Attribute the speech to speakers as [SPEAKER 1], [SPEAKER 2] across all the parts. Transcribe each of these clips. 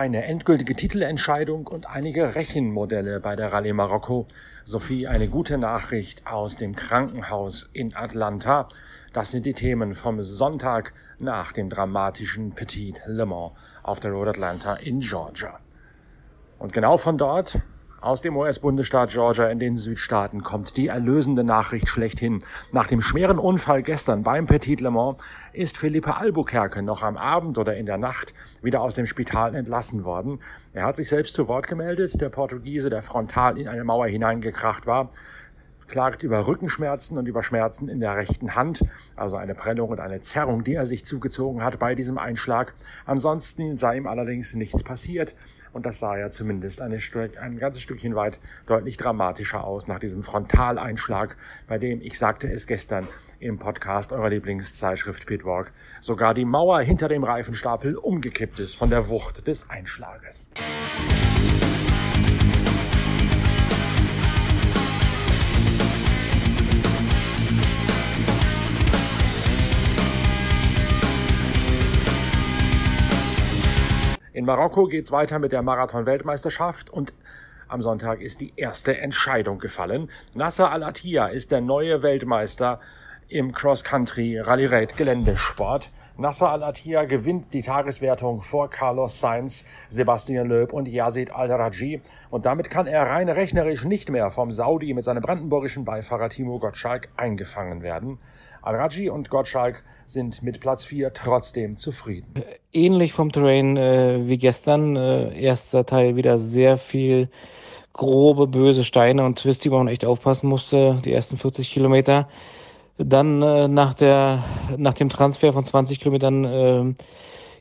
[SPEAKER 1] Eine endgültige Titelentscheidung und einige Rechenmodelle bei der Rallye Marokko sowie eine gute Nachricht aus dem Krankenhaus in Atlanta. Das sind die Themen vom Sonntag nach dem dramatischen Petit Le Mans auf der Road Atlanta in Georgia. Und genau von dort aus dem US-Bundesstaat Georgia in den Südstaaten kommt die erlösende Nachricht schlechthin. Nach dem schweren Unfall gestern beim Petit Le Mans ist Philippe Albuquerque noch am Abend oder in der Nacht wieder aus dem Spital entlassen worden. Er hat sich selbst zu Wort gemeldet, der Portugiese, der frontal in eine Mauer hineingekracht war klagt über Rückenschmerzen und über Schmerzen in der rechten Hand, also eine Prellung und eine Zerrung, die er sich zugezogen hat bei diesem Einschlag. Ansonsten sei ihm allerdings nichts passiert. Und das sah ja zumindest eine, ein ganzes Stückchen weit deutlich dramatischer aus nach diesem Frontaleinschlag, bei dem, ich sagte es gestern im Podcast eurer Lieblingszeitschrift Pitwalk, sogar die Mauer hinter dem Reifenstapel umgekippt ist von der Wucht des Einschlages. Marokko geht es weiter mit der Marathon-Weltmeisterschaft und am Sonntag ist die erste Entscheidung gefallen. Nasser Al-Attiyah ist der neue Weltmeister im Cross-Country Rallye Raid Geländesport. Nasser Al-Attiyah gewinnt die Tageswertung vor Carlos Sainz, Sebastian Loeb und Yazid Al-Raji. Und damit kann er rein rechnerisch nicht mehr vom Saudi mit seinem brandenburgischen Beifahrer Timo Gottschalk eingefangen werden. Al-Raji und Gottschalk sind mit Platz 4 trotzdem zufrieden.
[SPEAKER 2] Ähnlich vom Terrain äh, wie gestern. Äh, erster Teil wieder sehr viel grobe, böse Steine und Twisty, wo man echt aufpassen musste, die ersten 40 Kilometer. Dann äh, nach, der, nach dem Transfer von 20 Kilometern äh,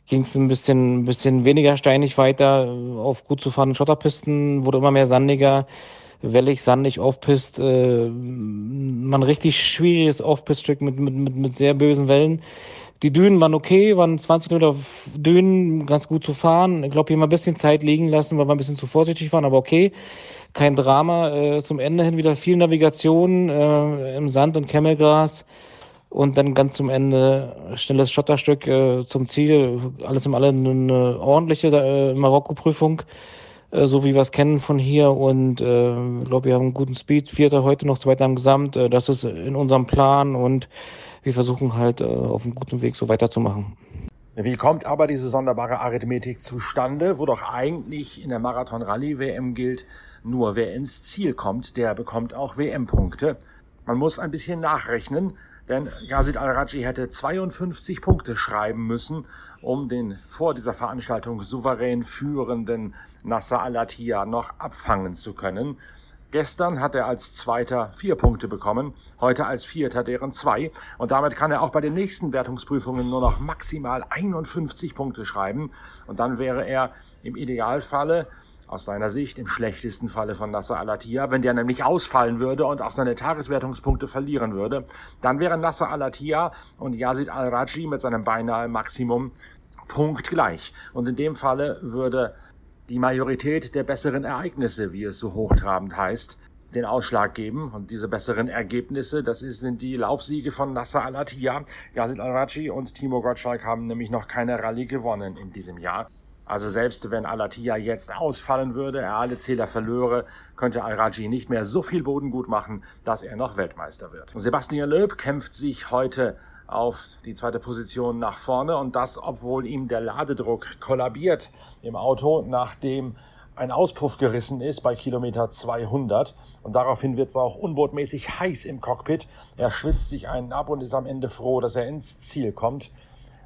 [SPEAKER 2] ging es ein bisschen, ein bisschen weniger steinig weiter auf gut zu fahrenden Schotterpisten, wurde immer mehr sandiger wellig, sandig, Off-Pist, äh, man richtig schwieriges Off-Pist-Stück mit, mit, mit, mit sehr bösen Wellen. Die Dünen waren okay, waren 20 Meter Dünen, ganz gut zu fahren. Ich glaube, hier mal ein bisschen Zeit liegen lassen, weil wir ein bisschen zu vorsichtig waren, aber okay. Kein Drama. Äh, zum Ende hin wieder viel Navigation äh, im Sand und Kemmelgras. Und dann ganz zum Ende schnelles Schotterstück äh, zum Ziel. Alles im Allem eine ordentliche äh, Marokko-Prüfung. Äh, so wie wir es kennen von hier. Und äh, glaube, wir haben einen guten Speed. Vierter heute noch, zweiter am Gesamt. Äh, das ist in unserem Plan und wir versuchen halt äh, auf einem guten Weg so weiterzumachen.
[SPEAKER 1] Wie kommt aber diese sonderbare Arithmetik zustande, wo doch eigentlich in der Marathon-Rallye-WM gilt, nur wer ins Ziel kommt, der bekommt auch WM-Punkte. Man muss ein bisschen nachrechnen, denn Gazid Al-Raji hätte 52 Punkte schreiben müssen, um den vor dieser Veranstaltung souverän führenden Nasser Al-Attiyah noch abfangen zu können. Gestern hat er als Zweiter vier Punkte bekommen, heute als Vierter deren zwei. Und damit kann er auch bei den nächsten Wertungsprüfungen nur noch maximal 51 Punkte schreiben. Und dann wäre er im Idealfalle aus seiner Sicht im schlechtesten Falle von Nasser Al-Attiyah, wenn der nämlich ausfallen würde und auch seine Tageswertungspunkte verlieren würde, dann wären Nasser Al-Attiyah und Yazid Al-Raji mit seinem beinahe Maximum punktgleich. Und in dem Falle würde die Majorität der besseren Ereignisse, wie es so hochtrabend heißt, den Ausschlag geben. Und diese besseren Ergebnisse, das sind die Laufsiege von Nasser Al-Attiyah, Yazid Al-Raji und Timo Gottschalk haben nämlich noch keine Rallye gewonnen in diesem Jahr. Also selbst wenn Al-Attiyah jetzt ausfallen würde, er alle Zähler verlöre, könnte Al-Raji nicht mehr so viel Boden gut machen, dass er noch Weltmeister wird. Sebastian Loeb kämpft sich heute auf die zweite Position nach vorne und das, obwohl ihm der Ladedruck kollabiert im Auto, nachdem ein Auspuff gerissen ist bei Kilometer 200 und daraufhin wird es auch unbotmäßig heiß im Cockpit. Er schwitzt sich einen ab und ist am Ende froh, dass er ins Ziel kommt.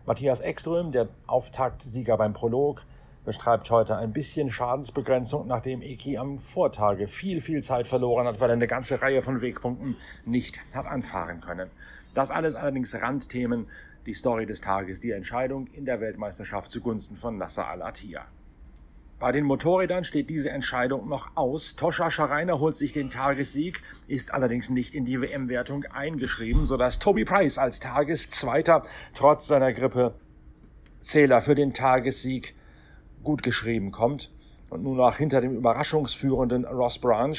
[SPEAKER 1] Matthias Ekström, der Auftaktsieger beim Prolog, betreibt heute ein bisschen Schadensbegrenzung, nachdem Eki am Vortage viel, viel Zeit verloren hat, weil er eine ganze Reihe von Wegpunkten nicht hat anfahren können. Das alles allerdings Randthemen, die Story des Tages, die Entscheidung in der Weltmeisterschaft zugunsten von Nasser Al-Attiyah. Bei den Motorrädern steht diese Entscheidung noch aus. Toscha Schreiner holt sich den Tagessieg, ist allerdings nicht in die WM-Wertung eingeschrieben, sodass Toby Price als Tageszweiter trotz seiner Grippe Zähler für den Tagessieg gut geschrieben kommt und nun auch hinter dem überraschungsführenden Ross Branch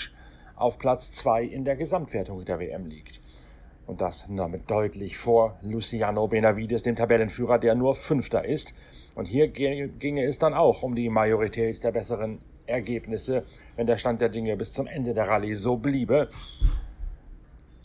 [SPEAKER 1] auf Platz 2 in der Gesamtwertung der WM liegt. Und das damit deutlich vor Luciano Benavides, dem Tabellenführer, der nur Fünfter ist. Und hier ginge es dann auch um die Majorität der besseren Ergebnisse, wenn der Stand der Dinge bis zum Ende der Rallye so bliebe.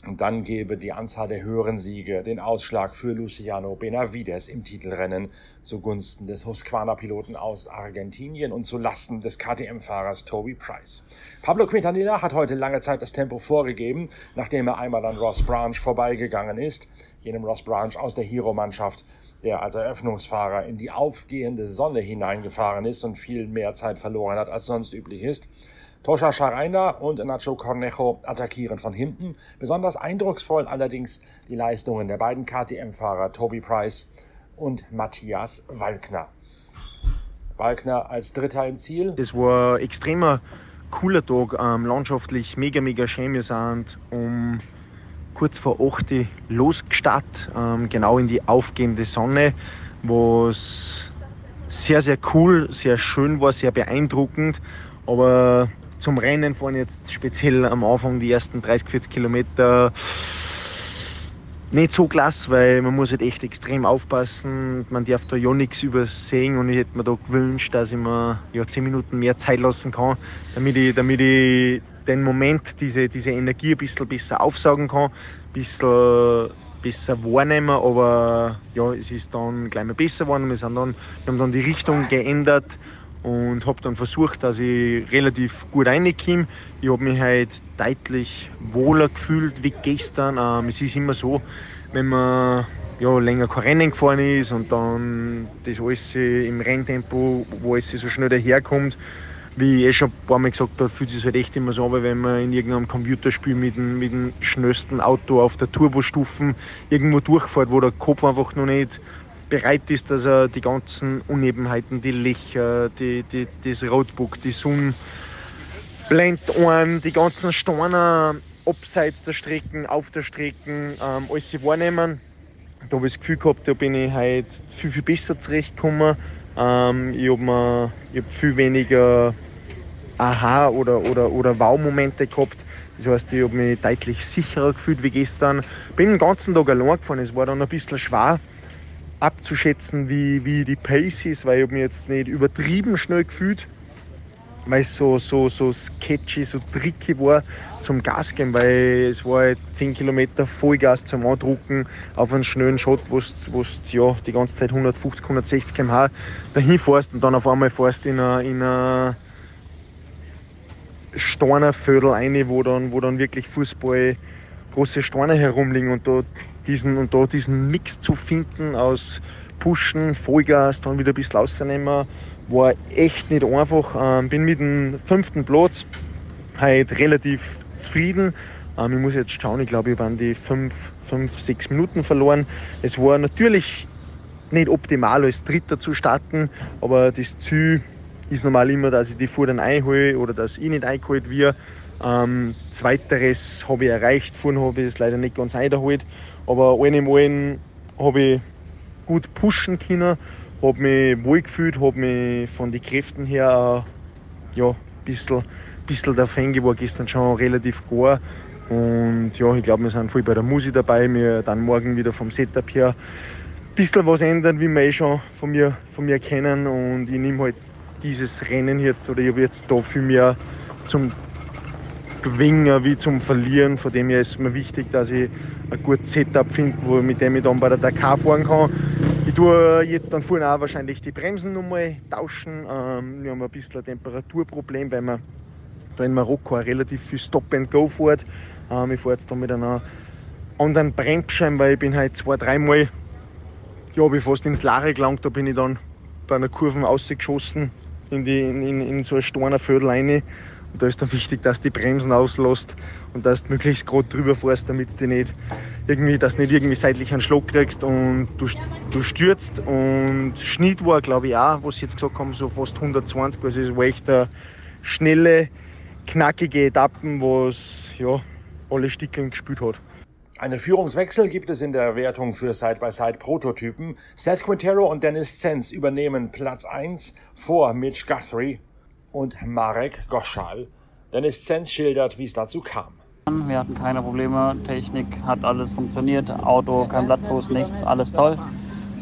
[SPEAKER 1] Und dann gebe die Anzahl der höheren Siege den Ausschlag für Luciano Benavides im Titelrennen zugunsten des Husqvarna-Piloten aus Argentinien und zulasten des KTM-Fahrers Toby Price. Pablo Quintanilla hat heute lange Zeit das Tempo vorgegeben, nachdem er einmal an Ross Branch vorbeigegangen ist, jenem Ross Branch aus der Hero-Mannschaft, der als Eröffnungsfahrer in die aufgehende Sonne hineingefahren ist und viel mehr Zeit verloren hat, als sonst üblich ist. Toscha Scharaina und Nacho Cornejo attackieren von hinten. Besonders eindrucksvoll allerdings die Leistungen der beiden KTM-Fahrer Toby Price und Matthias Walkner. Walkner als Dritter im Ziel.
[SPEAKER 3] Das war ein extremer cooler Tag, ähm, landschaftlich mega, mega schön. Wir sind um kurz vor 8 Uhr losgestartet, ähm, genau in die aufgehende Sonne, was sehr, sehr cool, sehr schön war, sehr beeindruckend. Aber zum Rennen fahren jetzt speziell am Anfang die ersten 30, 40 Kilometer nicht so klasse, weil man muss halt echt extrem aufpassen. Man darf da ja nichts übersehen und ich hätte mir da gewünscht, dass ich mir ja 10 Minuten mehr Zeit lassen kann, damit ich, damit ich den Moment, diese, diese Energie ein bisschen besser aufsaugen kann, ein bisschen besser wahrnehmen, aber ja, es ist dann gleich mal besser geworden. Wir, sind dann, wir haben dann die Richtung geändert und habe dann versucht, dass ich relativ gut reinkomme. Ich habe mich heute deutlich wohler gefühlt wie gestern. Ähm, es ist immer so, wenn man ja, länger kein Rennen gefahren ist und dann das alles im Renntempo, wo es so schnell daherkommt, wie ich eh schon ein paar Mal gesagt habe, fühlt sich halt echt immer so an, wenn man in irgendeinem Computerspiel mit dem, mit dem schnellsten Auto auf der Turbostufen irgendwo durchfährt, wo der Kopf einfach noch nicht bereit ist, dass er die ganzen Unebenheiten, die Löcher, die, die, das Roadbook, die Sonnenblendohren, die ganzen Steine abseits der Strecken, auf der Strecken, ähm, alles wahrnehmen. Da habe ich das Gefühl gehabt, da bin ich heute viel, viel besser zurechtgekommen. Ähm, ich habe hab viel weniger Aha- oder, oder, oder Wow-Momente gehabt. Das heißt, ich habe mich deutlich sicherer gefühlt wie gestern. Bin den ganzen Tag allein gefahren. Es war dann ein bisschen schwer, abzuschätzen, wie, wie die Pace ist, weil ich mich jetzt nicht übertrieben schnell gefühlt, weil es so, so, so sketchy, so tricky war zum Gas geben, weil es war halt 10 Kilometer Vollgas zum Andrucken auf einen schnellen Shot, wo du ja, die ganze Zeit 150, 160 km/h dahin fährst und dann auf einmal fährst in einer in eine Stornerviertel rein, wo dann, wo dann wirklich Fußball große Steine herumliegen und da diesen, und da diesen Mix zu finden aus Pushen, Vollgas, dann wieder ein bisschen rausnehmen, war echt nicht einfach. Ähm, bin mit dem fünften Platz halt relativ zufrieden. Ähm, ich muss jetzt schauen, ich glaube, ich habe an die fünf, fünf, sechs Minuten verloren. Es war natürlich nicht optimal als Dritter zu starten, aber das Ziel ist normal immer, dass ich die Fuhr dann einhole oder dass ich nicht eingeholt werde. Ähm, zweiteres habe ich erreicht, vorhin habe ich es leider nicht ganz eingeholt, aber allen im allen habe ich gut pushen können, habe mich wohl gefühlt, habe mich von den Kräften her ja, ein bisschen, bisschen der Fan war gestern schon relativ gar. Und ja, ich glaube, wir sind voll bei der Musik dabei. Wir dann morgen wieder vom Setup her ein bisschen was ändern, wie wir eh schon von mir, von mir kennen. Und ich nehme halt dieses Rennen jetzt, oder ich habe jetzt da viel mehr zum Gewinnen wie zum Verlieren. Von dem her ist es mir wichtig, dass ich ein gutes Setup finde, mit dem ich dann bei der Dakar fahren kann. Ich tue jetzt dann vorhin auch wahrscheinlich die Bremsen nochmal tauschen. Ähm, wir haben ein bisschen ein Temperaturproblem, weil man da in Marokko auch relativ viel Stop and Go fährt. Ähm, ich fahre jetzt da mit einer anderen Bremsscheibe, weil ich bin halt zwei, dreimal, ja, ich fast ins Lare gelangt, da bin ich dann bei einer Kurve ausgeschossen in, die, in, in, in so ein Steiner Viertel rein und da ist dann wichtig, dass die Bremsen auslässt und dass du möglichst gerade drüber fährst, damit du nicht irgendwie, dass nicht irgendwie seitlich einen Schluck kriegst und du, du stürzt. Und Schnitt war, glaube ich, auch, was sie jetzt gesagt haben, so fast 120. Also es war echt eine schnelle, knackige Etappen, was ja, alle Stickeln gespielt hat.
[SPEAKER 1] Einen Führungswechsel gibt es in der Wertung für Side-by-Side-Prototypen. Seth Quintero und Dennis Zenz übernehmen Platz 1 vor Mitch Guthrie und Marek Goschal. Dennis Zenz schildert, wie es dazu kam.
[SPEAKER 4] Wir hatten keine Probleme, Technik hat alles funktioniert, Auto, kein Blattfuß, nichts, alles toll.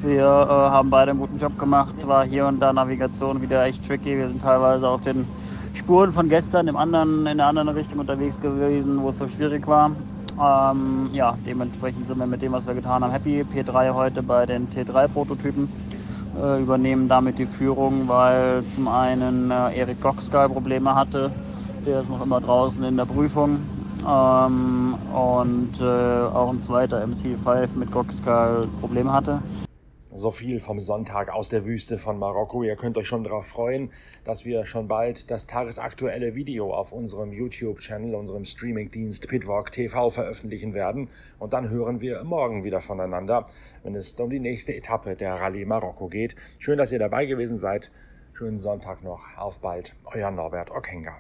[SPEAKER 4] Wir äh, haben beide einen guten Job gemacht, war hier und da Navigation wieder echt tricky. Wir sind teilweise auf den Spuren von gestern im anderen, in der anderen Richtung unterwegs gewesen, wo es so schwierig war. Ähm, ja, dementsprechend sind wir mit dem, was wir getan haben, happy. P3 heute bei den T3-Prototypen äh, übernehmen damit die Führung, weil zum einen äh, Erik Goxgal Probleme hatte. Der ist noch immer draußen in der Prüfung. Ähm, und äh, auch ein zweiter MC5 mit Goxgal Probleme hatte.
[SPEAKER 1] So viel vom Sonntag aus der Wüste von Marokko. Ihr könnt euch schon darauf freuen, dass wir schon bald das tagesaktuelle Video auf unserem YouTube-Channel, unserem Streamingdienst Pitwalk TV veröffentlichen werden. Und dann hören wir morgen wieder voneinander, wenn es um die nächste Etappe der Rallye Marokko geht. Schön, dass ihr dabei gewesen seid. Schönen Sonntag noch. Auf bald. Euer Norbert Okenga.